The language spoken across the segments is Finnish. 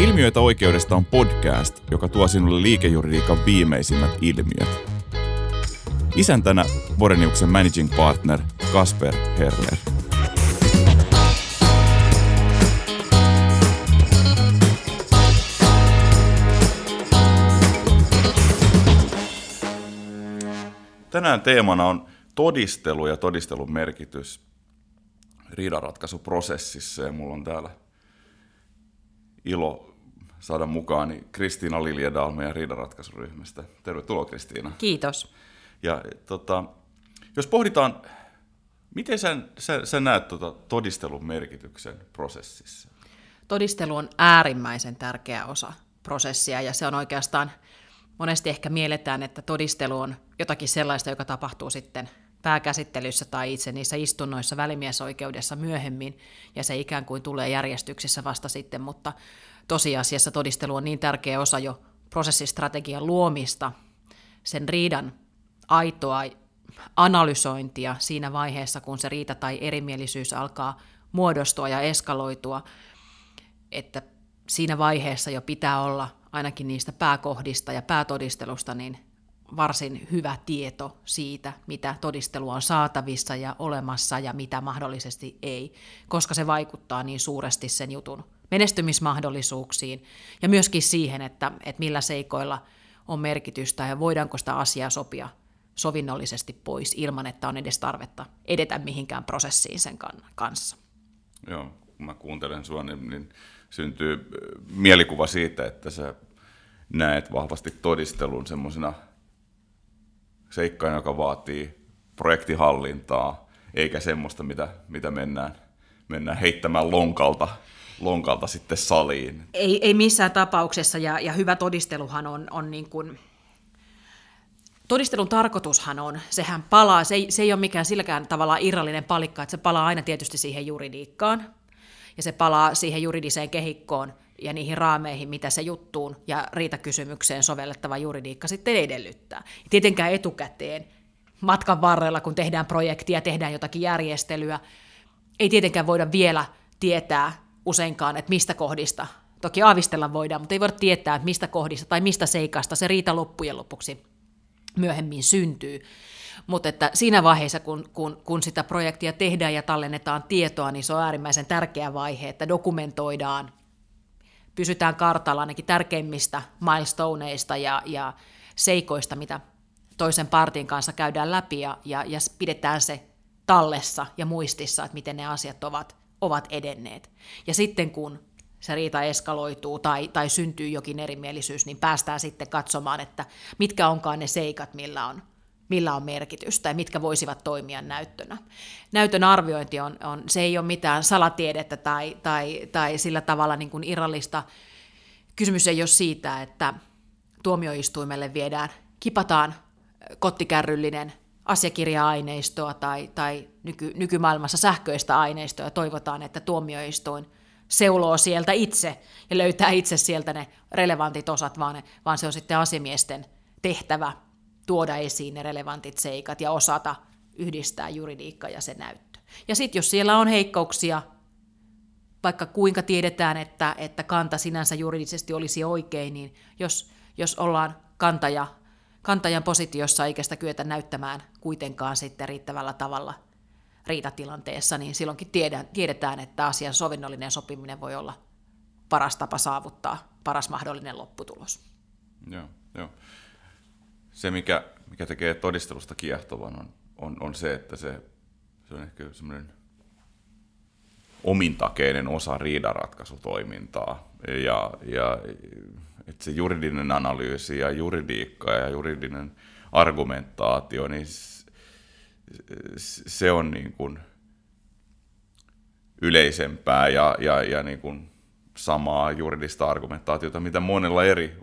Ilmiöitä oikeudesta on podcast, joka tuo sinulle liikejuridiikan viimeisimmät ilmiöt. Isäntänä Boreniuksen managing partner Kasper Herler. Tänään teemana on todistelu ja todistelun merkitys riidanratkaisuprosessissa ja mulla on täällä ilo saada mukaan Kristiina Liljedal meidän riidanratkaisuryhmästä. Tervetuloa Kristiina. Kiitos. Ja tota, jos pohditaan, miten sä, sä, sä näet tota todistelun merkityksen prosessissa? Todistelu on äärimmäisen tärkeä osa prosessia ja se on oikeastaan, monesti ehkä mielletään, että todistelu on jotakin sellaista, joka tapahtuu sitten pääkäsittelyssä tai itse niissä istunnoissa välimiesoikeudessa myöhemmin, ja se ikään kuin tulee järjestyksessä vasta sitten, mutta tosiasiassa todistelu on niin tärkeä osa jo prosessistrategian luomista, sen riidan aitoa analysointia siinä vaiheessa, kun se riita tai erimielisyys alkaa muodostua ja eskaloitua, että siinä vaiheessa jo pitää olla ainakin niistä pääkohdista ja päätodistelusta niin varsin hyvä tieto siitä, mitä todistelua on saatavissa ja olemassa ja mitä mahdollisesti ei, koska se vaikuttaa niin suuresti sen jutun menestymismahdollisuuksiin ja myöskin siihen, että, että millä seikoilla on merkitystä ja voidaanko sitä asiaa sopia sovinnollisesti pois ilman, että on edes tarvetta edetä mihinkään prosessiin sen kanssa. Joo, kun mä kuuntelen sua, niin, niin syntyy mielikuva siitä, että sä näet vahvasti todistelun semmoisena seikkana, joka vaatii projektihallintaa, eikä semmoista, mitä, mitä mennään, mennään heittämään lonkalta, lonkalta sitten saliin. Ei, ei missään tapauksessa, ja, ja hyvä todisteluhan on, on niin kuin, Todistelun tarkoitushan on, sehän palaa, se ei, se ei ole mikään silläkään tavalla irrallinen palikka, että se palaa aina tietysti siihen juridiikkaan, ja se palaa siihen juridiseen kehikkoon ja niihin raameihin, mitä se juttuun ja riitakysymykseen sovellettava juridiikka sitten edellyttää. Tietenkään etukäteen matkan varrella, kun tehdään projektia, tehdään jotakin järjestelyä, ei tietenkään voida vielä tietää useinkaan, että mistä kohdista, toki aavistella voidaan, mutta ei voida tietää, että mistä kohdista tai mistä seikasta se riita loppujen lopuksi myöhemmin syntyy. Mutta että siinä vaiheessa, kun, kun, kun sitä projektia tehdään ja tallennetaan tietoa, niin se on äärimmäisen tärkeä vaihe, että dokumentoidaan, pysytään kartalla ainakin tärkeimmistä milestoneista ja, ja seikoista, mitä toisen partin kanssa käydään läpi ja, ja, ja pidetään se tallessa ja muistissa, että miten ne asiat ovat, ovat edenneet. Ja sitten kun se riita eskaloituu tai, tai syntyy jokin erimielisyys, niin päästään sitten katsomaan, että mitkä onkaan ne seikat, millä on, millä on merkitystä ja mitkä voisivat toimia näyttönä. Näytön arviointi on, on se ei ole mitään salatiedettä tai, tai, tai sillä tavalla niin kuin irrallista. Kysymys ei ole siitä, että tuomioistuimelle viedään, kipataan kottikärryllinen asiakirja-aineistoa tai, tai nyky, nykymaailmassa sähköistä aineistoa ja toivotaan, että tuomioistuin seuloo sieltä itse ja löytää itse sieltä ne relevantit osat, vaan, vaan se on sitten asemiesten tehtävä tuoda esiin ne relevantit seikat ja osata yhdistää juridiikka ja se näyttö. Ja sitten jos siellä on heikkouksia, vaikka kuinka tiedetään, että, että kanta sinänsä juridisesti olisi oikein, niin jos, jos ollaan kantaja, kantajan positiossa eikä sitä kyetä näyttämään kuitenkaan sitten riittävällä tavalla riitatilanteessa, niin silloinkin tiedetään, että asian sovinnollinen sopiminen voi olla paras tapa saavuttaa paras mahdollinen lopputulos. Joo, joo. Se, mikä, mikä tekee todistelusta kiehtovan, on, on, on se, että se, se on ehkä semmoinen omintakeinen osa riidanratkaisutoimintaa. Ja, ja että se juridinen analyysi ja juridiikka ja juridinen argumentaatio, niin se on niin kuin yleisempää ja, ja, ja niin kuin samaa juridista argumentaatiota, mitä monella eri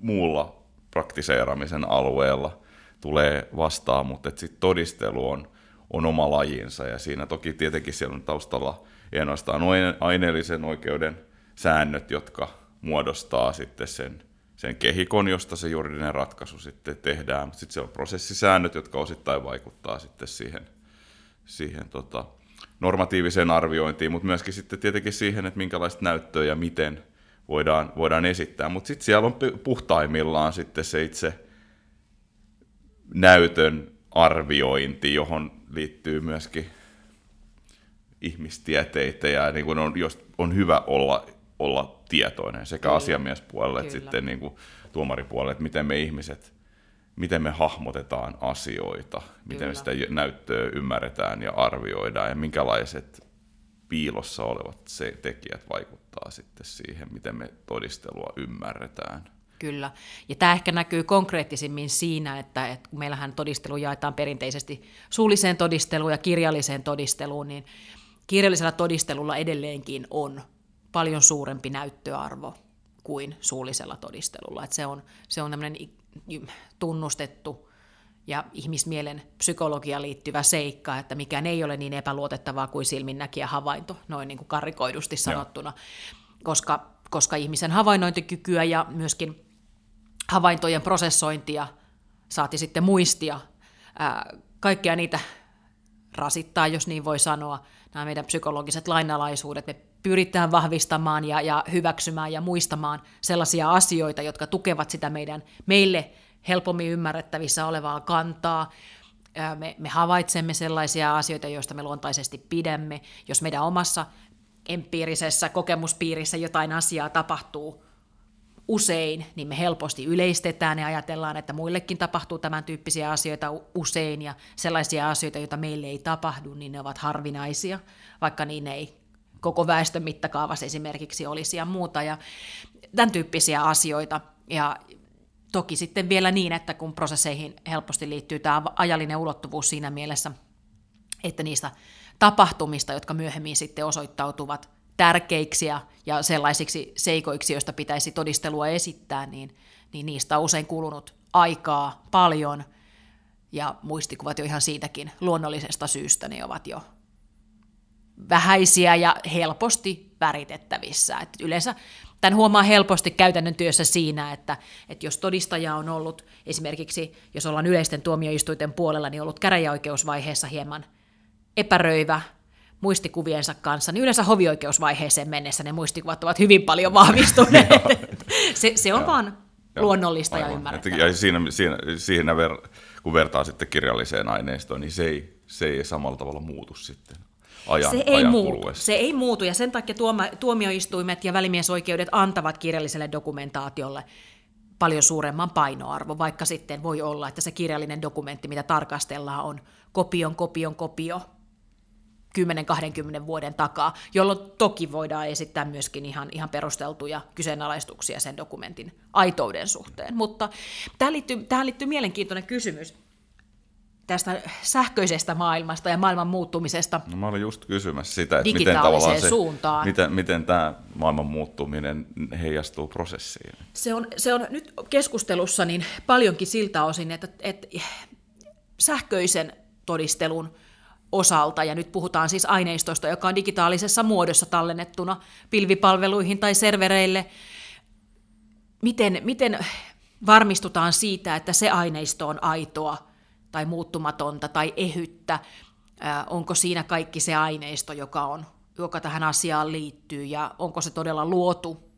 muulla praktiseeramisen alueella tulee vastaan, mutta sitten todistelu on, on oma lajinsa ja siinä toki tietenkin siellä on taustalla ei ainoastaan aineellisen oikeuden säännöt, jotka muodostaa sitten sen sen kehikon, josta se juridinen ratkaisu sitten tehdään. Mutta sitten siellä on prosessisäännöt, jotka osittain vaikuttaa sitten siihen, siihen tota, normatiiviseen arviointiin, mutta myöskin sitten tietenkin siihen, että minkälaista näyttöä ja miten voidaan, voidaan esittää. Mutta sitten siellä on puhtaimmillaan sitten se itse näytön arviointi, johon liittyy myöskin ihmistieteitä ja niin kuin on, jos on hyvä olla, olla tietoinen sekä Kyllä. asiamiespuolelle että sitten niin kuin tuomaripuolelle, että miten me ihmiset, miten me hahmotetaan asioita, miten me sitä näyttöä ymmärretään ja arvioidaan ja minkälaiset piilossa olevat se tekijät vaikuttaa sitten siihen, miten me todistelua ymmärretään. Kyllä. Ja tämä ehkä näkyy konkreettisimmin siinä, että, että kun meillähän todistelu jaetaan perinteisesti suulliseen todisteluun ja kirjalliseen todisteluun, niin kirjallisella todistelulla edelleenkin on paljon suurempi näyttöarvo kuin suullisella todistelulla. Että se on, se on tämmöinen tunnustettu ja ihmismielen psykologia liittyvä seikka, että mikään ei ole niin epäluotettavaa kuin silminnäkijä havainto, noin niin kuin karikoidusti sanottuna, koska, koska ihmisen havainnointikykyä ja myöskin havaintojen prosessointia, saati sitten muistia, ää, kaikkea niitä rasittaa, jos niin voi sanoa, nämä meidän psykologiset lainalaisuudet. Me pyritään vahvistamaan ja, ja hyväksymään ja muistamaan sellaisia asioita, jotka tukevat sitä meidän meille helpommin ymmärrettävissä olevaa kantaa. Me, me havaitsemme sellaisia asioita, joista me luontaisesti pidämme. Jos meidän omassa empiirisessä kokemuspiirissä jotain asiaa tapahtuu usein, niin me helposti yleistetään ja ajatellaan, että muillekin tapahtuu tämän tyyppisiä asioita usein ja sellaisia asioita, joita meille ei tapahdu, niin ne ovat harvinaisia, vaikka niin ei koko väestön mittakaavassa esimerkiksi olisi ja muuta ja tämän tyyppisiä asioita. Ja toki sitten vielä niin, että kun prosesseihin helposti liittyy tämä ajallinen ulottuvuus siinä mielessä, että niistä tapahtumista, jotka myöhemmin sitten osoittautuvat tärkeiksi ja, sellaisiksi seikoiksi, joista pitäisi todistelua esittää, niin, niin niistä on usein kulunut aikaa paljon, ja muistikuvat jo ihan siitäkin luonnollisesta syystä, ne ovat jo vähäisiä ja helposti väritettävissä. Et yleensä Tämän huomaa helposti käytännön työssä siinä, että, että jos todistaja on ollut esimerkiksi, jos ollaan yleisten tuomioistuinten puolella, niin ollut käräjäoikeusvaiheessa hieman epäröivä muistikuviensa kanssa, niin yleensä hovioikeusvaiheeseen mennessä ne muistikuvat ovat hyvin paljon vahvistuneet. se, se on vaan luonnollista ja ymmärrettävää. Ja siinä, siinä, siinä ver, kun vertaa sitten kirjalliseen aineistoon, niin se ei, se ei samalla tavalla muutu sitten ajan, se ei ajan muutu. Kuluessa. Se ei muutu, ja sen takia tuoma, tuomioistuimet ja välimiesoikeudet antavat kirjalliselle dokumentaatiolle paljon suuremman painoarvo, vaikka sitten voi olla, että se kirjallinen dokumentti, mitä tarkastellaan, on kopion, kopion, kopio 10-20 vuoden takaa, jolloin toki voidaan esittää myöskin ihan, ihan perusteltuja kyseenalaistuksia sen dokumentin aitouden suhteen. Mutta tähän liittyy, tähän liittyy mielenkiintoinen kysymys tästä sähköisestä maailmasta ja maailman muuttumisesta no, mä olin just kysymässä sitä, että miten tavallaan se, suuntaan. Miten, miten tämä maailman muuttuminen heijastuu prosessiin. Se on, se on nyt keskustelussa niin paljonkin siltä osin, että, että sähköisen todistelun osalta, ja nyt puhutaan siis aineistosta, joka on digitaalisessa muodossa tallennettuna pilvipalveluihin tai servereille, miten, miten varmistutaan siitä, että se aineisto on aitoa, tai muuttumatonta tai ehyttä, onko siinä kaikki se aineisto, joka, on, joka tähän asiaan liittyy, ja onko se todella luotu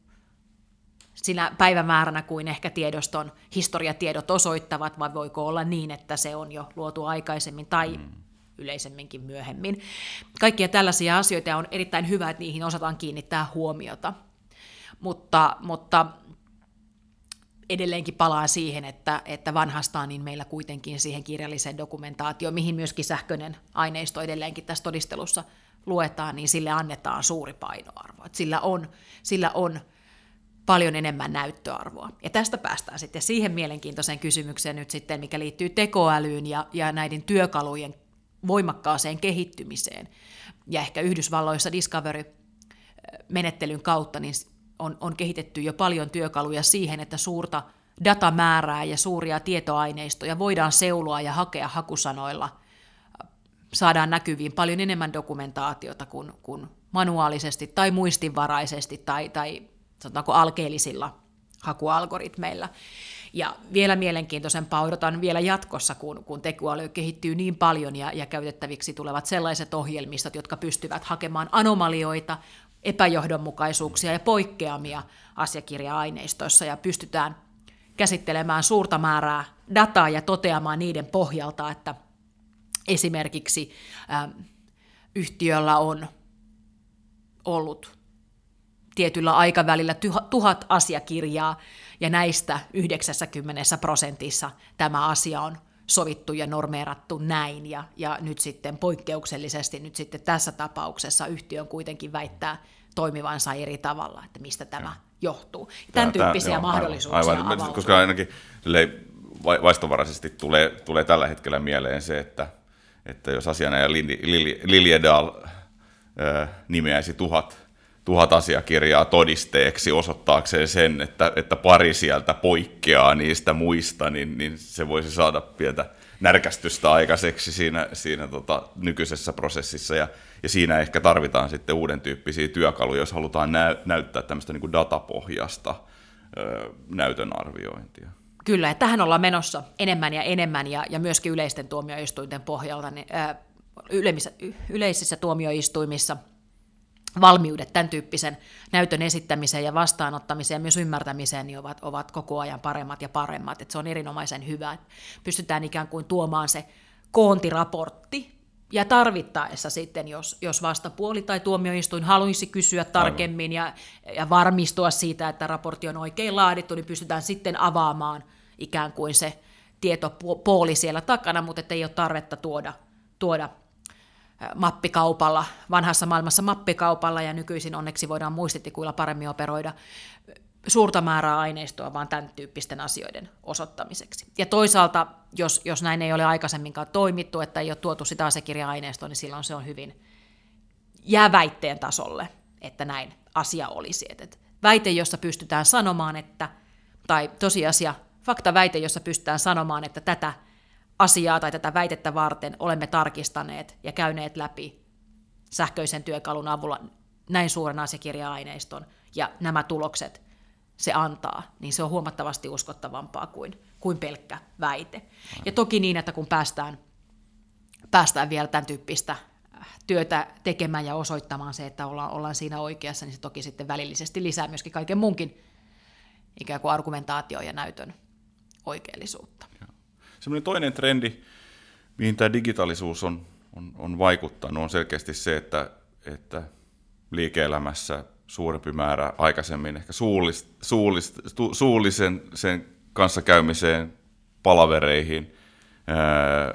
sinä päivämääränä kuin ehkä tiedoston historiatiedot osoittavat, vai voiko olla niin, että se on jo luotu aikaisemmin tai mm. yleisemminkin myöhemmin. Kaikkia tällaisia asioita on erittäin hyvä, että niihin osataan kiinnittää huomiota. Mutta, mutta edelleenkin palaa siihen, että, että vanhastaan niin meillä kuitenkin siihen kirjalliseen dokumentaatioon, mihin myöskin sähköinen aineisto edelleenkin tässä todistelussa luetaan, niin sille annetaan suuri painoarvo. Että sillä, on, sillä on paljon enemmän näyttöarvoa. Ja tästä päästään sitten siihen mielenkiintoiseen kysymykseen nyt sitten, mikä liittyy tekoälyyn ja, ja näiden työkalujen voimakkaaseen kehittymiseen. Ja ehkä Yhdysvalloissa Discovery-menettelyn kautta, niin on, on kehitetty jo paljon työkaluja siihen, että suurta datamäärää ja suuria tietoaineistoja voidaan seuloa ja hakea hakusanoilla. Saadaan näkyviin paljon enemmän dokumentaatiota kuin, kuin manuaalisesti tai muistinvaraisesti tai, tai sanotaanko alkeellisilla hakualgoritmeilla. Ja vielä mielenkiintoisempaa odotan vielä jatkossa, kun, kun tekoäly kehittyy niin paljon ja, ja käytettäviksi tulevat sellaiset ohjelmistot, jotka pystyvät hakemaan anomalioita, epäjohdonmukaisuuksia ja poikkeamia asiakirja-aineistoissa ja pystytään käsittelemään suurta määrää dataa ja toteamaan niiden pohjalta, että esimerkiksi ä, yhtiöllä on ollut tietyllä aikavälillä tuhat asiakirjaa, ja näistä 90 prosentissa tämä asia on sovittu ja normeerattu näin, ja, ja nyt sitten poikkeuksellisesti nyt sitten tässä tapauksessa yhtiö kuitenkin väittää toimivansa eri tavalla, että mistä tämä johtuu. Tämän tämä, tyyppisiä tämä, mahdollisuuksia aivan, aivan, Koska ainakin vaistovaraisesti tulee, tulee tällä hetkellä mieleen se, että, että jos asianajaja Liljedal nimeäisi tuhat tuhat asiakirjaa todisteeksi osoittaakseen sen, että, että pari sieltä poikkeaa niistä muista, niin, niin se voisi saada pientä närkästystä aikaiseksi siinä, siinä tota, nykyisessä prosessissa. Ja, ja siinä ehkä tarvitaan sitten uuden tyyppisiä työkaluja, jos halutaan nä- näyttää tämmöistä niin kuin datapohjasta ö, näytön arviointia. Kyllä, että tähän ollaan menossa enemmän ja enemmän, ja, ja myöskin yleisten tuomioistuinten pohjalta, niin, ää, yleisissä tuomioistuimissa – valmiudet tämän tyyppisen näytön esittämiseen ja vastaanottamiseen ja myös ymmärtämiseen niin ovat, ovat koko ajan paremmat ja paremmat. Että se on erinomaisen hyvä, että pystytään ikään kuin tuomaan se koontiraportti ja tarvittaessa sitten, jos, jos vastapuoli tai tuomioistuin haluaisi kysyä tarkemmin ja, ja varmistua siitä, että raportti on oikein laadittu, niin pystytään sitten avaamaan ikään kuin se tietopuoli siellä takana, mutta ei ole tarvetta tuoda, tuoda mappikaupalla, vanhassa maailmassa mappikaupalla ja nykyisin onneksi voidaan muistitikuilla paremmin operoida suurta määrää aineistoa vaan tämän tyyppisten asioiden osoittamiseksi. Ja toisaalta, jos, jos näin ei ole aikaisemminkaan toimittu, että ei ole tuotu sitä asiakirja-aineistoa, niin silloin se on hyvin jää väitteen tasolle, että näin asia olisi. Et väite, jossa pystytään sanomaan, että, tai tosiasia, faktaväite, jossa pystytään sanomaan, että tätä asiaa tai tätä väitettä varten olemme tarkistaneet ja käyneet läpi sähköisen työkalun avulla näin suuren asiakirja-aineiston ja nämä tulokset se antaa, niin se on huomattavasti uskottavampaa kuin, kuin pelkkä väite. Ja toki niin, että kun päästään, päästään vielä tämän tyyppistä työtä tekemään ja osoittamaan se, että ollaan, ollaan siinä oikeassa, niin se toki sitten välillisesti lisää myöskin kaiken muunkin ikään kuin argumentaatio ja näytön oikeellisuutta. Semmoinen toinen trendi, mihin tämä digitaalisuus on, on, on vaikuttanut, on selkeästi se, että, että liike-elämässä suurempi määrä aikaisemmin ehkä suullis, suullis, suullisen sen kanssakäymiseen, palavereihin ää,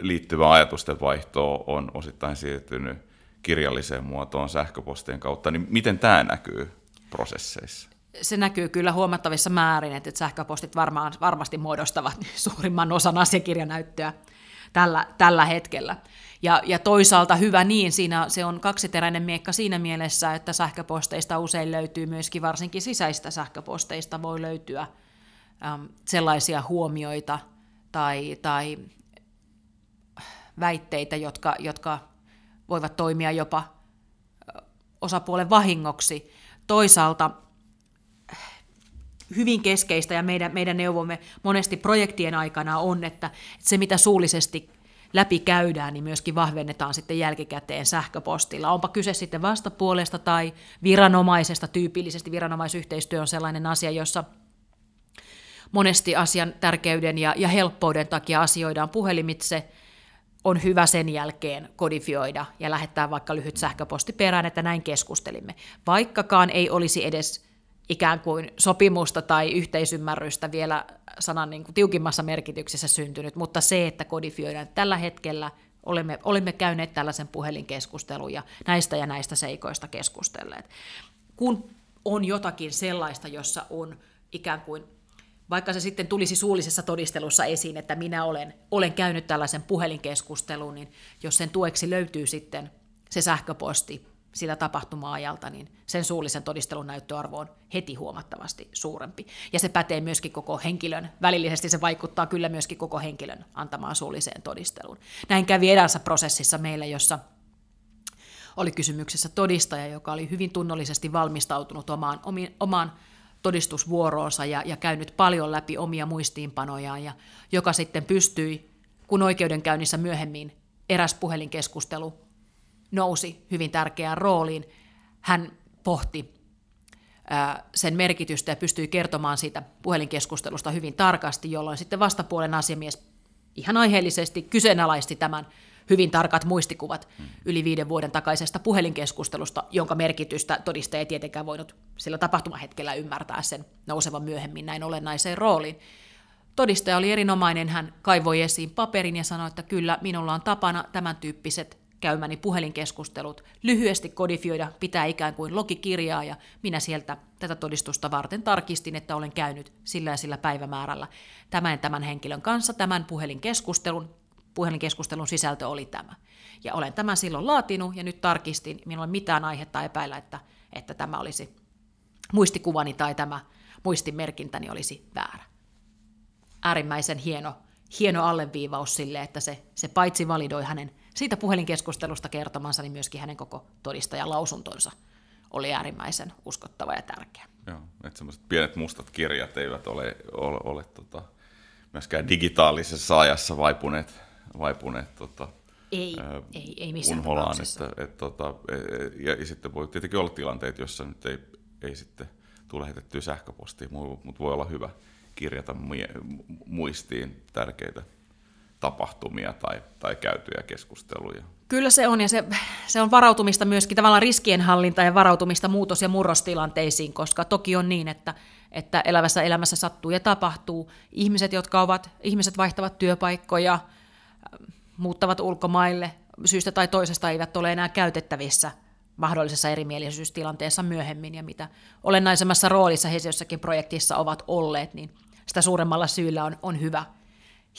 liittyvä ajatusten vaihto on osittain siirtynyt kirjalliseen muotoon sähköpostien kautta. Niin miten tämä näkyy prosesseissa? Se näkyy kyllä huomattavissa määrin, että sähköpostit varmaan, varmasti muodostavat suurimman osan asiakirjanäyttöä tällä, tällä hetkellä. Ja, ja toisaalta hyvä niin, siinä se on kaksiteräinen miekka siinä mielessä, että sähköposteista usein löytyy myöskin, varsinkin sisäistä sähköposteista voi löytyä äm, sellaisia huomioita tai, tai väitteitä, jotka, jotka voivat toimia jopa osapuolen vahingoksi. Toisaalta hyvin keskeistä ja meidän, meidän neuvomme monesti projektien aikana on, että, se mitä suullisesti läpi käydään, niin myöskin vahvennetaan sitten jälkikäteen sähköpostilla. Onpa kyse sitten vastapuolesta tai viranomaisesta, tyypillisesti viranomaisyhteistyö on sellainen asia, jossa monesti asian tärkeyden ja, ja helppouden takia asioidaan puhelimitse, on hyvä sen jälkeen kodifioida ja lähettää vaikka lyhyt sähköposti perään, että näin keskustelimme. Vaikkakaan ei olisi edes ikään kuin sopimusta tai yhteisymmärrystä vielä sanan niin kuin tiukimmassa merkityksessä syntynyt, mutta se, että kodifioidaan tällä hetkellä, olemme, olemme käyneet tällaisen puhelinkeskustelun ja näistä ja näistä seikoista keskustelleet. Kun on jotakin sellaista, jossa on ikään kuin vaikka se sitten tulisi suullisessa todistelussa esiin, että minä olen, olen käynyt tällaisen puhelinkeskustelun, niin jos sen tueksi löytyy sitten se sähköposti, sillä tapahtuma-ajalta, niin sen suullisen todistelun näyttöarvo on heti huomattavasti suurempi. Ja se pätee myöskin koko henkilön, välillisesti se vaikuttaa kyllä myöskin koko henkilön antamaan suulliseen todisteluun. Näin kävi edänsä prosessissa meillä, jossa oli kysymyksessä todistaja, joka oli hyvin tunnollisesti valmistautunut omaan, omaan todistusvuoroonsa ja, ja käynyt paljon läpi omia muistiinpanojaan, ja joka sitten pystyi, kun oikeudenkäynnissä myöhemmin eräs puhelinkeskustelu nousi hyvin tärkeään rooliin. hän pohti sen merkitystä ja pystyi kertomaan siitä puhelinkeskustelusta hyvin tarkasti, jolloin sitten vastapuolen asiamies ihan aiheellisesti kyseenalaisti tämän hyvin tarkat muistikuvat yli viiden vuoden takaisesta puhelinkeskustelusta, jonka merkitystä todistaja ei tietenkään voinut sillä tapahtumahetkellä ymmärtää sen nousevan myöhemmin näin olennaiseen rooliin. Todistaja oli erinomainen, hän kaivoi esiin paperin ja sanoi, että kyllä, minulla on tapana tämän tyyppiset käymäni puhelinkeskustelut lyhyesti kodifioida, pitää ikään kuin logikirjaa ja minä sieltä tätä todistusta varten tarkistin, että olen käynyt sillä ja sillä päivämäärällä tämän tämän henkilön kanssa tämän puhelinkeskustelun. Puhelinkeskustelun sisältö oli tämä. Ja olen tämän silloin laatinut ja nyt tarkistin, minulla ei mitään aihetta epäillä, että, että tämä olisi muistikuvani tai tämä muistimerkintäni olisi väärä. Äärimmäisen hieno, hieno alleviivaus sille, että se, se paitsi validoi hänen siitä puhelinkeskustelusta kertomansa, niin myöskin hänen koko todistajan lausuntonsa oli äärimmäisen uskottava ja tärkeä. Joo, että semmoiset pienet mustat kirjat eivät ole, ole, ole tota, myöskään digitaalisessa ajassa vaipuneet, vaipuneet tota, ei, ää, ei, ei missään unholaan. Että, et, tota, e, e, ja, ja sitten voi tietenkin olla tilanteita, joissa nyt ei, ei sitten tule lähetettyä sähköpostia, mutta voi olla hyvä kirjata muistiin tärkeitä tapahtumia tai, tai käytyjä keskusteluja. Kyllä se on, ja se, se on varautumista myöskin tavallaan riskienhallinta ja varautumista muutos- ja murrostilanteisiin, koska toki on niin, että, että elävässä elämässä sattuu ja tapahtuu. Ihmiset, jotka ovat, ihmiset vaihtavat työpaikkoja, muuttavat ulkomaille, syystä tai toisesta eivät ole enää käytettävissä mahdollisessa erimielisyystilanteessa myöhemmin, ja mitä olennaisemmassa roolissa he jossakin projektissa ovat olleet, niin sitä suuremmalla syyllä on, on hyvä –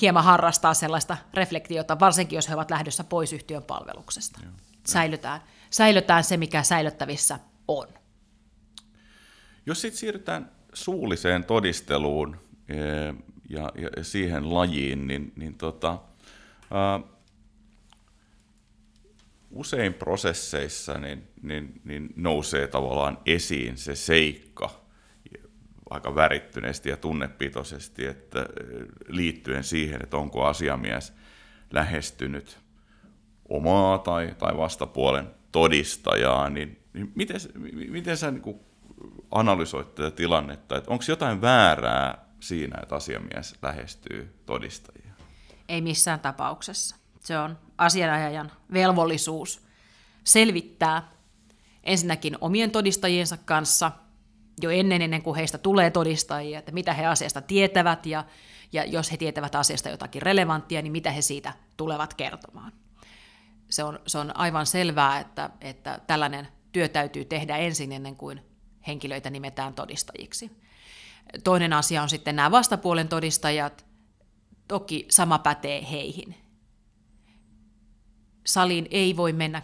hieman harrastaa sellaista reflektiota, varsinkin jos he ovat lähdössä pois yhtiön palveluksesta. Joo. Säilytään, säilytään se, mikä säilyttävissä on. Jos sitten siirrytään suulliseen todisteluun e, ja, ja siihen lajiin, niin, niin tota, ää, usein prosesseissa niin, niin, niin nousee tavallaan esiin se seikka, aika värittyneesti ja tunnepitoisesti, että eh, liittyen siihen, että onko asiamies lähestynyt omaa tai, tai vastapuolen todistajaa, niin, niin miten, miten sä niin analysoit tätä tilannetta, että onko jotain väärää siinä, että asiamies lähestyy todistajia? Ei missään tapauksessa. Se on asianajajan velvollisuus selvittää ensinnäkin omien todistajiensa kanssa – jo ennen, ennen kuin heistä tulee todistajia, että mitä he asiasta tietävät ja, ja jos he tietävät asiasta jotakin relevanttia, niin mitä he siitä tulevat kertomaan. Se on, se on aivan selvää, että, että tällainen työ täytyy tehdä ensin ennen kuin henkilöitä nimetään todistajiksi. Toinen asia on sitten nämä vastapuolen todistajat. Toki sama pätee heihin. Saliin ei voi mennä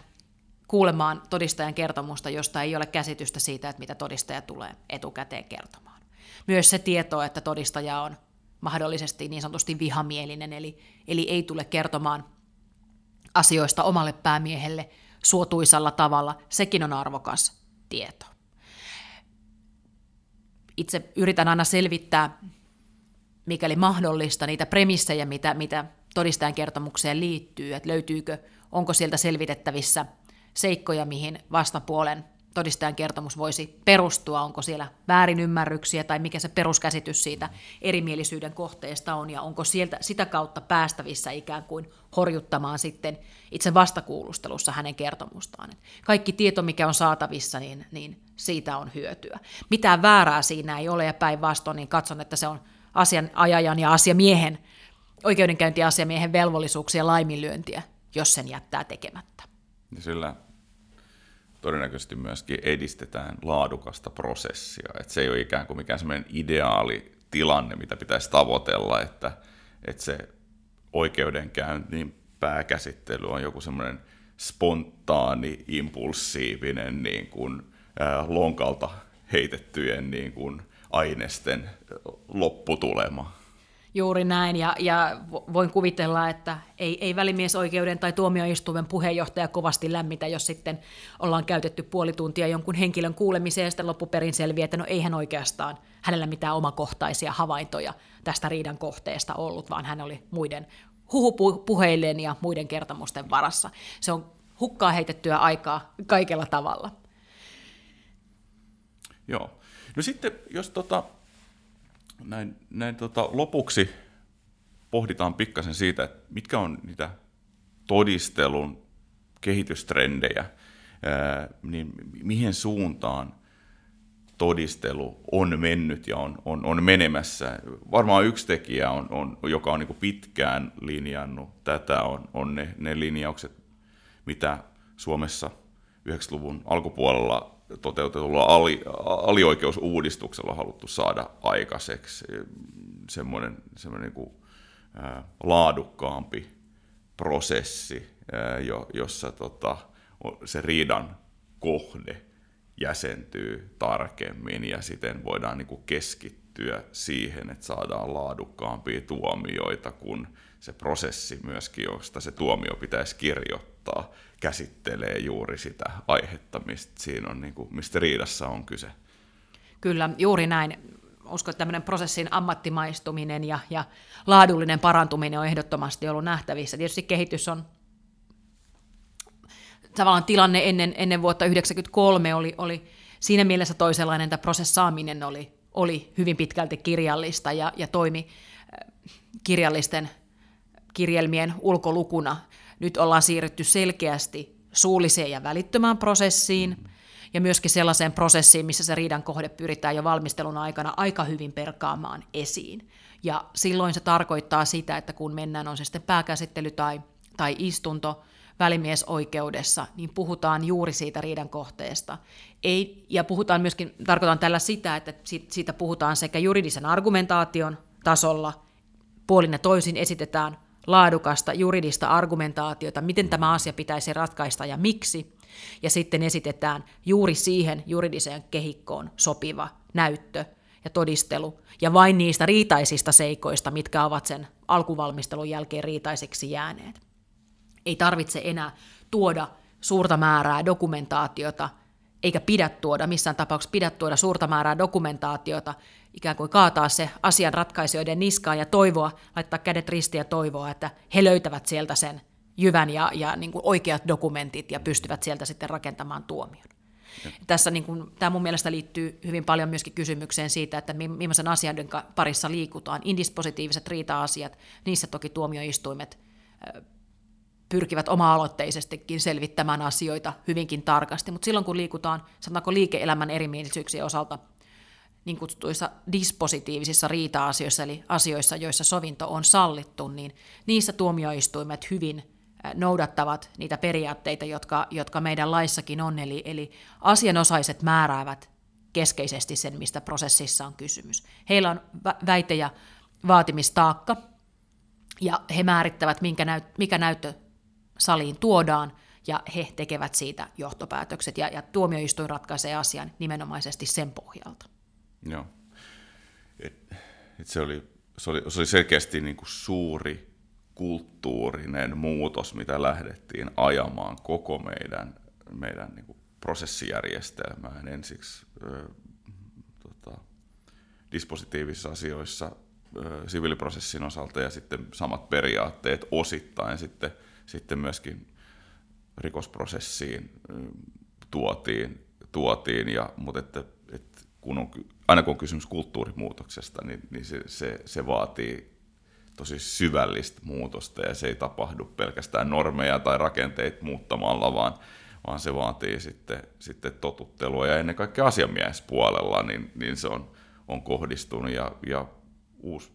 kuulemaan todistajan kertomusta, josta ei ole käsitystä siitä, että mitä todistaja tulee etukäteen kertomaan. Myös se tieto, että todistaja on mahdollisesti niin sanotusti vihamielinen, eli, eli ei tule kertomaan asioista omalle päämiehelle suotuisalla tavalla, sekin on arvokas tieto. Itse yritän aina selvittää, mikäli mahdollista, niitä premissejä, mitä, mitä todistajan kertomukseen liittyy, että löytyykö, onko sieltä selvitettävissä – seikkoja, mihin vastapuolen todistajan kertomus voisi perustua, onko siellä väärinymmärryksiä tai mikä se peruskäsitys siitä erimielisyyden kohteesta on ja onko sieltä sitä kautta päästävissä ikään kuin horjuttamaan sitten itse vastakuulustelussa hänen kertomustaan. Kaikki tieto, mikä on saatavissa, niin, niin siitä on hyötyä. Mitään väärää siinä ei ole ja päinvastoin, niin katson, että se on asianajajan ja asiamiehen, oikeudenkäyntiasiamiehen velvollisuuksia laiminlyöntiä, jos sen jättää tekemättä. Ja sillä todennäköisesti myöskin edistetään laadukasta prosessia. Että se ei ole ikään kuin mikään semmoinen ideaali tilanne, mitä pitäisi tavoitella, että, että se oikeudenkäynnin pääkäsittely on joku semmoinen spontaani, impulsiivinen niin kuin, ää, lonkalta heitettyjen niin kuin, ainesten lopputulema. Juuri näin, ja, ja voin kuvitella, että ei, ei välimiesoikeuden tai tuomioistuimen puheenjohtaja kovasti lämmitä, jos sitten ollaan käytetty puoli tuntia jonkun henkilön kuulemiseen, ja sitten loppuperin selviää, että no eihän oikeastaan hänellä mitään omakohtaisia havaintoja tästä riidan kohteesta ollut, vaan hän oli muiden huhupuheilleen ja muiden kertomusten varassa. Se on hukkaa heitettyä aikaa kaikella tavalla. Joo. No sitten, jos tota, näin, näin tota, lopuksi pohditaan pikkasen siitä, että mitkä on niitä todistelun kehitystrendejä, ää, niin mihin suuntaan todistelu on mennyt ja on, on, on menemässä. Varmaan yksi tekijä, on, on, joka on niin pitkään linjannut tätä, on, on ne, ne linjaukset, mitä Suomessa 90-luvun alkupuolella toteutetulla ali, alioikeusuudistuksella haluttu saada aikaiseksi semmoinen, semmoinen niin kuin, ää, laadukkaampi prosessi, ää, jo, jossa tota, se riidan kohde jäsentyy tarkemmin ja siten voidaan niin kuin keskittyä siihen, että saadaan laadukkaampia tuomioita, kun se prosessi myöskin, josta se tuomio pitäisi kirjoittaa, käsittelee juuri sitä aihetta, mistä, siinä on, niin kuin, mistä riidassa on kyse. Kyllä, juuri näin. Uskon, että tämmöinen prosessin ammattimaistuminen ja, ja laadullinen parantuminen on ehdottomasti ollut nähtävissä. Tietysti kehitys on tavallaan tilanne ennen, ennen vuotta 1993 oli, oli siinä mielessä toisenlainen, että prosessaaminen oli, oli hyvin pitkälti kirjallista ja, ja toimi äh, kirjallisten kirjelmien ulkolukuna. Nyt ollaan siirrytty selkeästi suulliseen ja välittömään prosessiin, ja myöskin sellaiseen prosessiin, missä se riidan kohde pyritään jo valmistelun aikana aika hyvin perkaamaan esiin. Ja silloin se tarkoittaa sitä, että kun mennään, on se sitten pääkäsittely tai, tai istunto, välimiesoikeudessa, niin puhutaan juuri siitä riidan kohteesta. Ei, ja puhutaan myöskin, tarkoitan tällä sitä, että siitä puhutaan sekä juridisen argumentaation tasolla, puolin ja toisin esitetään laadukasta juridista argumentaatiota, miten tämä asia pitäisi ratkaista ja miksi, ja sitten esitetään juuri siihen juridiseen kehikkoon sopiva näyttö ja todistelu, ja vain niistä riitaisista seikoista, mitkä ovat sen alkuvalmistelun jälkeen riitaiseksi jääneet. Ei tarvitse enää tuoda suurta määrää dokumentaatiota, eikä pidä tuoda, missään tapauksessa pidä tuoda suurta määrää dokumentaatiota, ikään kuin kaataa se asian ratkaisijoiden niskaan ja toivoa, laittaa kädet ristiin ja toivoa, että he löytävät sieltä sen jyvän ja, ja niin kuin oikeat dokumentit ja pystyvät sieltä sitten rakentamaan tuomion. Ja. Tässä niin kuin, tämä mun mielestä liittyy hyvin paljon myöskin kysymykseen siitä, että millaisen asioiden parissa liikutaan. Indispositiiviset riita-asiat, niissä toki tuomioistuimet pyrkivät oma-aloitteisestikin selvittämään asioita hyvinkin tarkasti, mutta silloin kun liikutaan, sanotaanko liike-elämän erimielisyyksien osalta niin kutsutuissa dispositiivisissa riita-asioissa, eli asioissa, joissa sovinto on sallittu, niin niissä tuomioistuimet hyvin noudattavat niitä periaatteita, jotka, jotka meidän laissakin on, eli, eli asianosaiset määräävät keskeisesti sen, mistä prosessissa on kysymys. Heillä on väite- ja vaatimistaakka, ja he määrittävät, minkä näyt, mikä näyttö saliin tuodaan, ja he tekevät siitä johtopäätökset, ja, ja tuomioistuin ratkaisee asian nimenomaisesti sen pohjalta. Joo. Et, et se, oli, se, oli, se oli selkeästi niin kuin suuri kulttuurinen muutos, mitä lähdettiin ajamaan koko meidän, meidän niin kuin prosessijärjestelmään ensiksi ö, tota, dispositiivisissa asioissa ö, siviiliprosessin osalta ja sitten samat periaatteet osittain sitten – sitten myöskin rikosprosessiin tuotiin, tuotiin ja, mutta että, että kun on, aina kun on kysymys kulttuurimuutoksesta, niin, niin se, se, se vaatii tosi syvällistä muutosta ja se ei tapahdu pelkästään normeja tai rakenteita muuttamalla, vaan, vaan se vaatii sitten, sitten totuttelua. Ja ennen kaikkea asiamiespuolella, niin, niin se on, on kohdistunut ja, ja uusi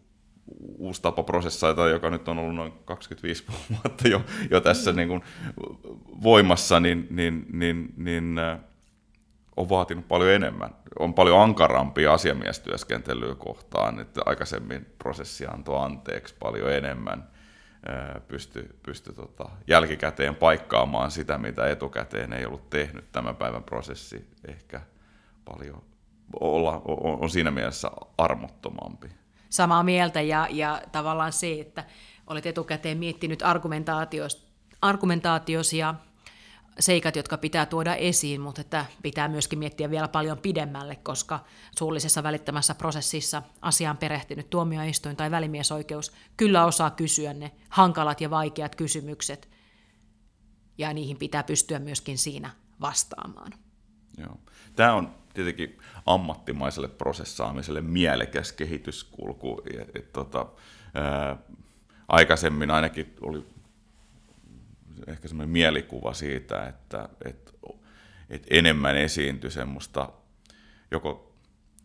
uusi tapa prosessoida, joka nyt on ollut noin 25 vuotta jo, jo tässä niin kuin voimassa, niin, niin, niin, niin äh, on vaatinut paljon enemmän. On paljon ankarampia asiamiestyöskentelyä kohtaan, että aikaisemmin prosessi antoi anteeksi paljon enemmän, pysty, pysty tota, jälkikäteen paikkaamaan sitä, mitä etukäteen ei ollut tehnyt. Tämän päivän prosessi ehkä paljon olla, on, on siinä mielessä armottomampi samaa mieltä ja, ja tavallaan se, että olet etukäteen miettinyt argumentaatios ja seikat, jotka pitää tuoda esiin, mutta että pitää myöskin miettiä vielä paljon pidemmälle, koska suullisessa välittämässä prosessissa asiaan perehtynyt tuomioistuin tai välimiesoikeus kyllä osaa kysyä ne hankalat ja vaikeat kysymykset, ja niihin pitää pystyä myöskin siinä vastaamaan. Joo. Tämä on tietenkin ammattimaiselle prosessaamiselle mielekäs kehityskulku. Et, et, tota, ää, aikaisemmin ainakin oli ehkä semmoinen mielikuva siitä, että, että, että enemmän esiintyi semmoista joko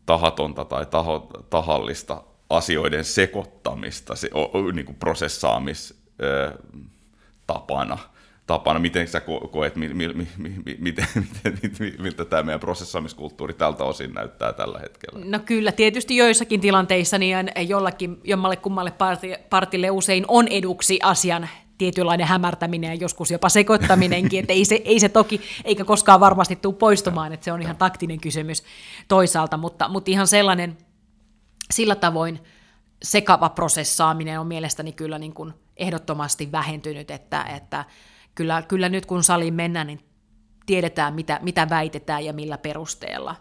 tahatonta tai taho, tahallista asioiden sekoittamista se, o, niin kuin prosessaamistapana. Tapana. Miten sä koet, mi, mi, mi, mi, miten, miten, miltä tämä meidän prosessaamiskulttuuri tältä osin näyttää tällä hetkellä? No kyllä, tietysti joissakin tilanteissa niin jollakin, jommalle kummalle partille usein on eduksi asian tietynlainen hämärtäminen ja joskus jopa sekoittaminenkin, että ei se, ei se toki, eikä koskaan varmasti tule poistumaan, että se on ihan taktinen kysymys toisaalta, mutta, mutta ihan sellainen sillä tavoin sekava prosessaaminen on mielestäni kyllä niin kuin ehdottomasti vähentynyt, että, että kyllä, kyllä nyt kun saliin mennään, niin tiedetään mitä, mitä väitetään ja millä perusteella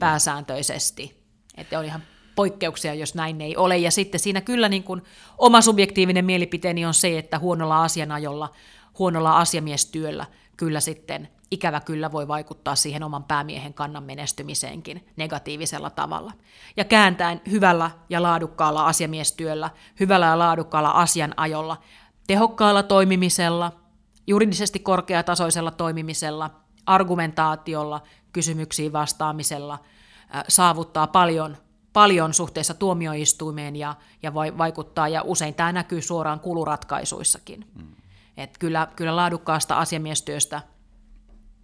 pääsääntöisesti. Että on ihan poikkeuksia, jos näin ei ole. Ja sitten siinä kyllä niin kuin oma subjektiivinen mielipiteeni on se, että huonolla asianajolla, huonolla asiamiestyöllä kyllä sitten ikävä kyllä voi vaikuttaa siihen oman päämiehen kannan menestymiseenkin negatiivisella tavalla. Ja kääntäen hyvällä ja laadukkaalla asiamiestyöllä, hyvällä ja laadukkaalla asianajolla, tehokkaalla toimimisella, juridisesti korkeatasoisella toimimisella, argumentaatiolla, kysymyksiin vastaamisella saavuttaa paljon paljon suhteessa tuomioistuimeen ja, ja vaikuttaa, ja usein tämä näkyy suoraan kuluratkaisuissakin. Mm. Et kyllä, kyllä laadukkaasta asiamiestyöstä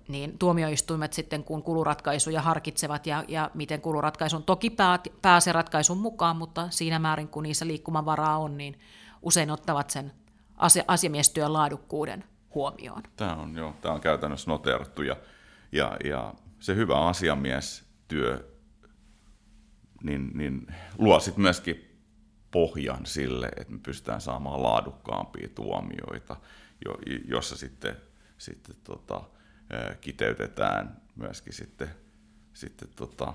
niin tuomioistuimet sitten, kun kuluratkaisuja harkitsevat ja, ja miten kuluratkaisun toki pää, pääsee ratkaisun mukaan, mutta siinä määrin, kun niissä liikkumavaraa on, niin usein ottavat sen asia, asiamiestyön laadukkuuden huomioon. Tämä on, joo, tämä on käytännössä noterattu ja, ja, ja se hyvä asiamiestyö niin, niin luo sitten myöskin pohjan sille, että me pystytään saamaan laadukkaampia tuomioita, jo, jossa sitten, sitten tota, kiteytetään myöskin sitten, sitten tota,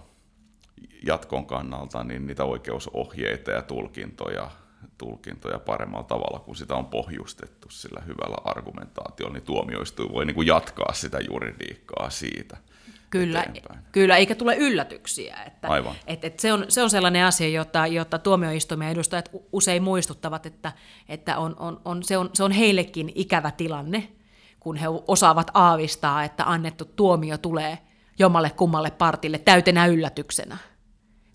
jatkon kannalta niin niitä oikeusohjeita ja tulkintoja, tulkintoja paremmalla tavalla, kun sitä on pohjustettu sillä hyvällä argumentaatiolla, niin tuomioistuin voi niin kuin jatkaa sitä juridiikkaa siitä. Kyllä, kyllä, eikä tule yllätyksiä. Että, Aivan. Et, et se, on, se on sellainen asia, jota, jota tuomioistuimien edustajat usein muistuttavat, että, että on, on, on, se, on, se on heillekin ikävä tilanne, kun he osaavat aavistaa, että annettu tuomio tulee jommalle kummalle partille täytenä yllätyksenä,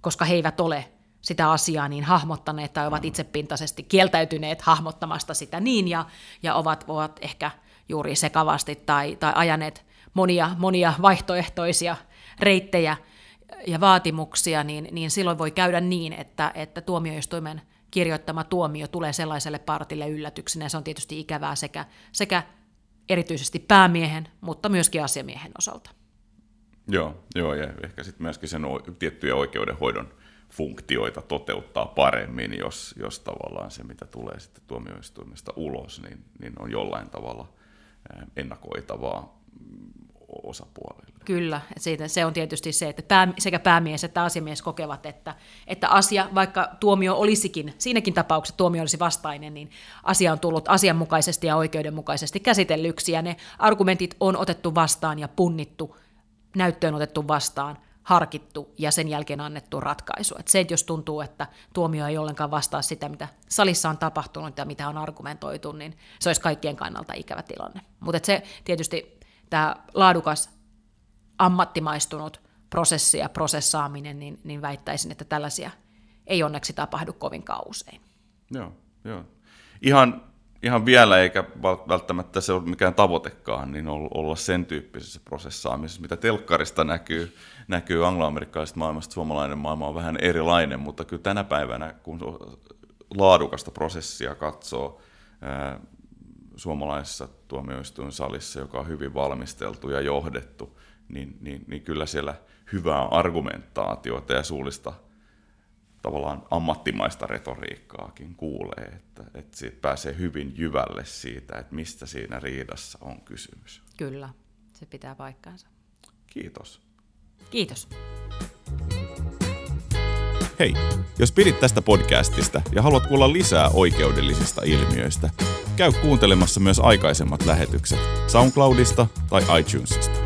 koska he eivät ole sitä asiaa niin hahmottaneet tai ovat itsepintaisesti kieltäytyneet hahmottamasta sitä niin ja, ja ovat, ovat ehkä juuri sekavasti tai, tai ajaneet monia, monia vaihtoehtoisia reittejä ja vaatimuksia, niin, niin silloin voi käydä niin, että, että tuomioistuimen kirjoittama tuomio tulee sellaiselle partille yllätyksenä, se on tietysti ikävää sekä, sekä erityisesti päämiehen, mutta myöskin asiamiehen osalta. Joo, joo ja ehkä sitten myöskin sen tiettyjä oikeudenhoidon funktioita toteuttaa paremmin, jos, jos tavallaan se, mitä tulee sitten tuomioistuimesta ulos, niin, niin on jollain tavalla ennakoitavaa osapuolille. Kyllä, siitä, se on tietysti se, että pää, sekä päämies että asiamies kokevat, että, että asia, vaikka tuomio olisikin, siinäkin tapauksessa tuomio olisi vastainen, niin asia on tullut asianmukaisesti ja oikeudenmukaisesti käsitellyksi, ja ne argumentit on otettu vastaan ja punnittu, näyttöön otettu vastaan, harkittu ja sen jälkeen annettu ratkaisu. Et se, että jos tuntuu, että tuomio ei ollenkaan vastaa sitä, mitä salissa on tapahtunut ja mitä on argumentoitu, niin se olisi kaikkien kannalta ikävä tilanne. Mutta se tietysti tämä laadukas, ammattimaistunut prosessi ja prosessaaminen, niin, niin väittäisin, että tällaisia ei onneksi tapahdu kovin usein. Joo, joo. Ihan, ihan vielä, eikä välttämättä se ole mikään tavoitekaan, niin olla sen tyyppisessä prosessaamisessa, mitä telkkarista näkyy, näkyy angloamerikkalaisesta maailmasta, suomalainen maailma on vähän erilainen, mutta kyllä tänä päivänä, kun laadukasta prosessia katsoo, suomalaisessa tuomioistuinsalissa, joka on hyvin valmisteltu ja johdettu, niin, niin, niin kyllä siellä hyvää argumentaatiota ja suullista tavallaan ammattimaista retoriikkaakin kuulee, että, että siitä pääsee hyvin jyvälle siitä, että mistä siinä riidassa on kysymys. Kyllä, se pitää paikkaansa. Kiitos. Kiitos. Hei, jos pidit tästä podcastista ja haluat kuulla lisää oikeudellisista ilmiöistä, käy kuuntelemassa myös aikaisemmat lähetykset SoundCloudista tai iTunesista.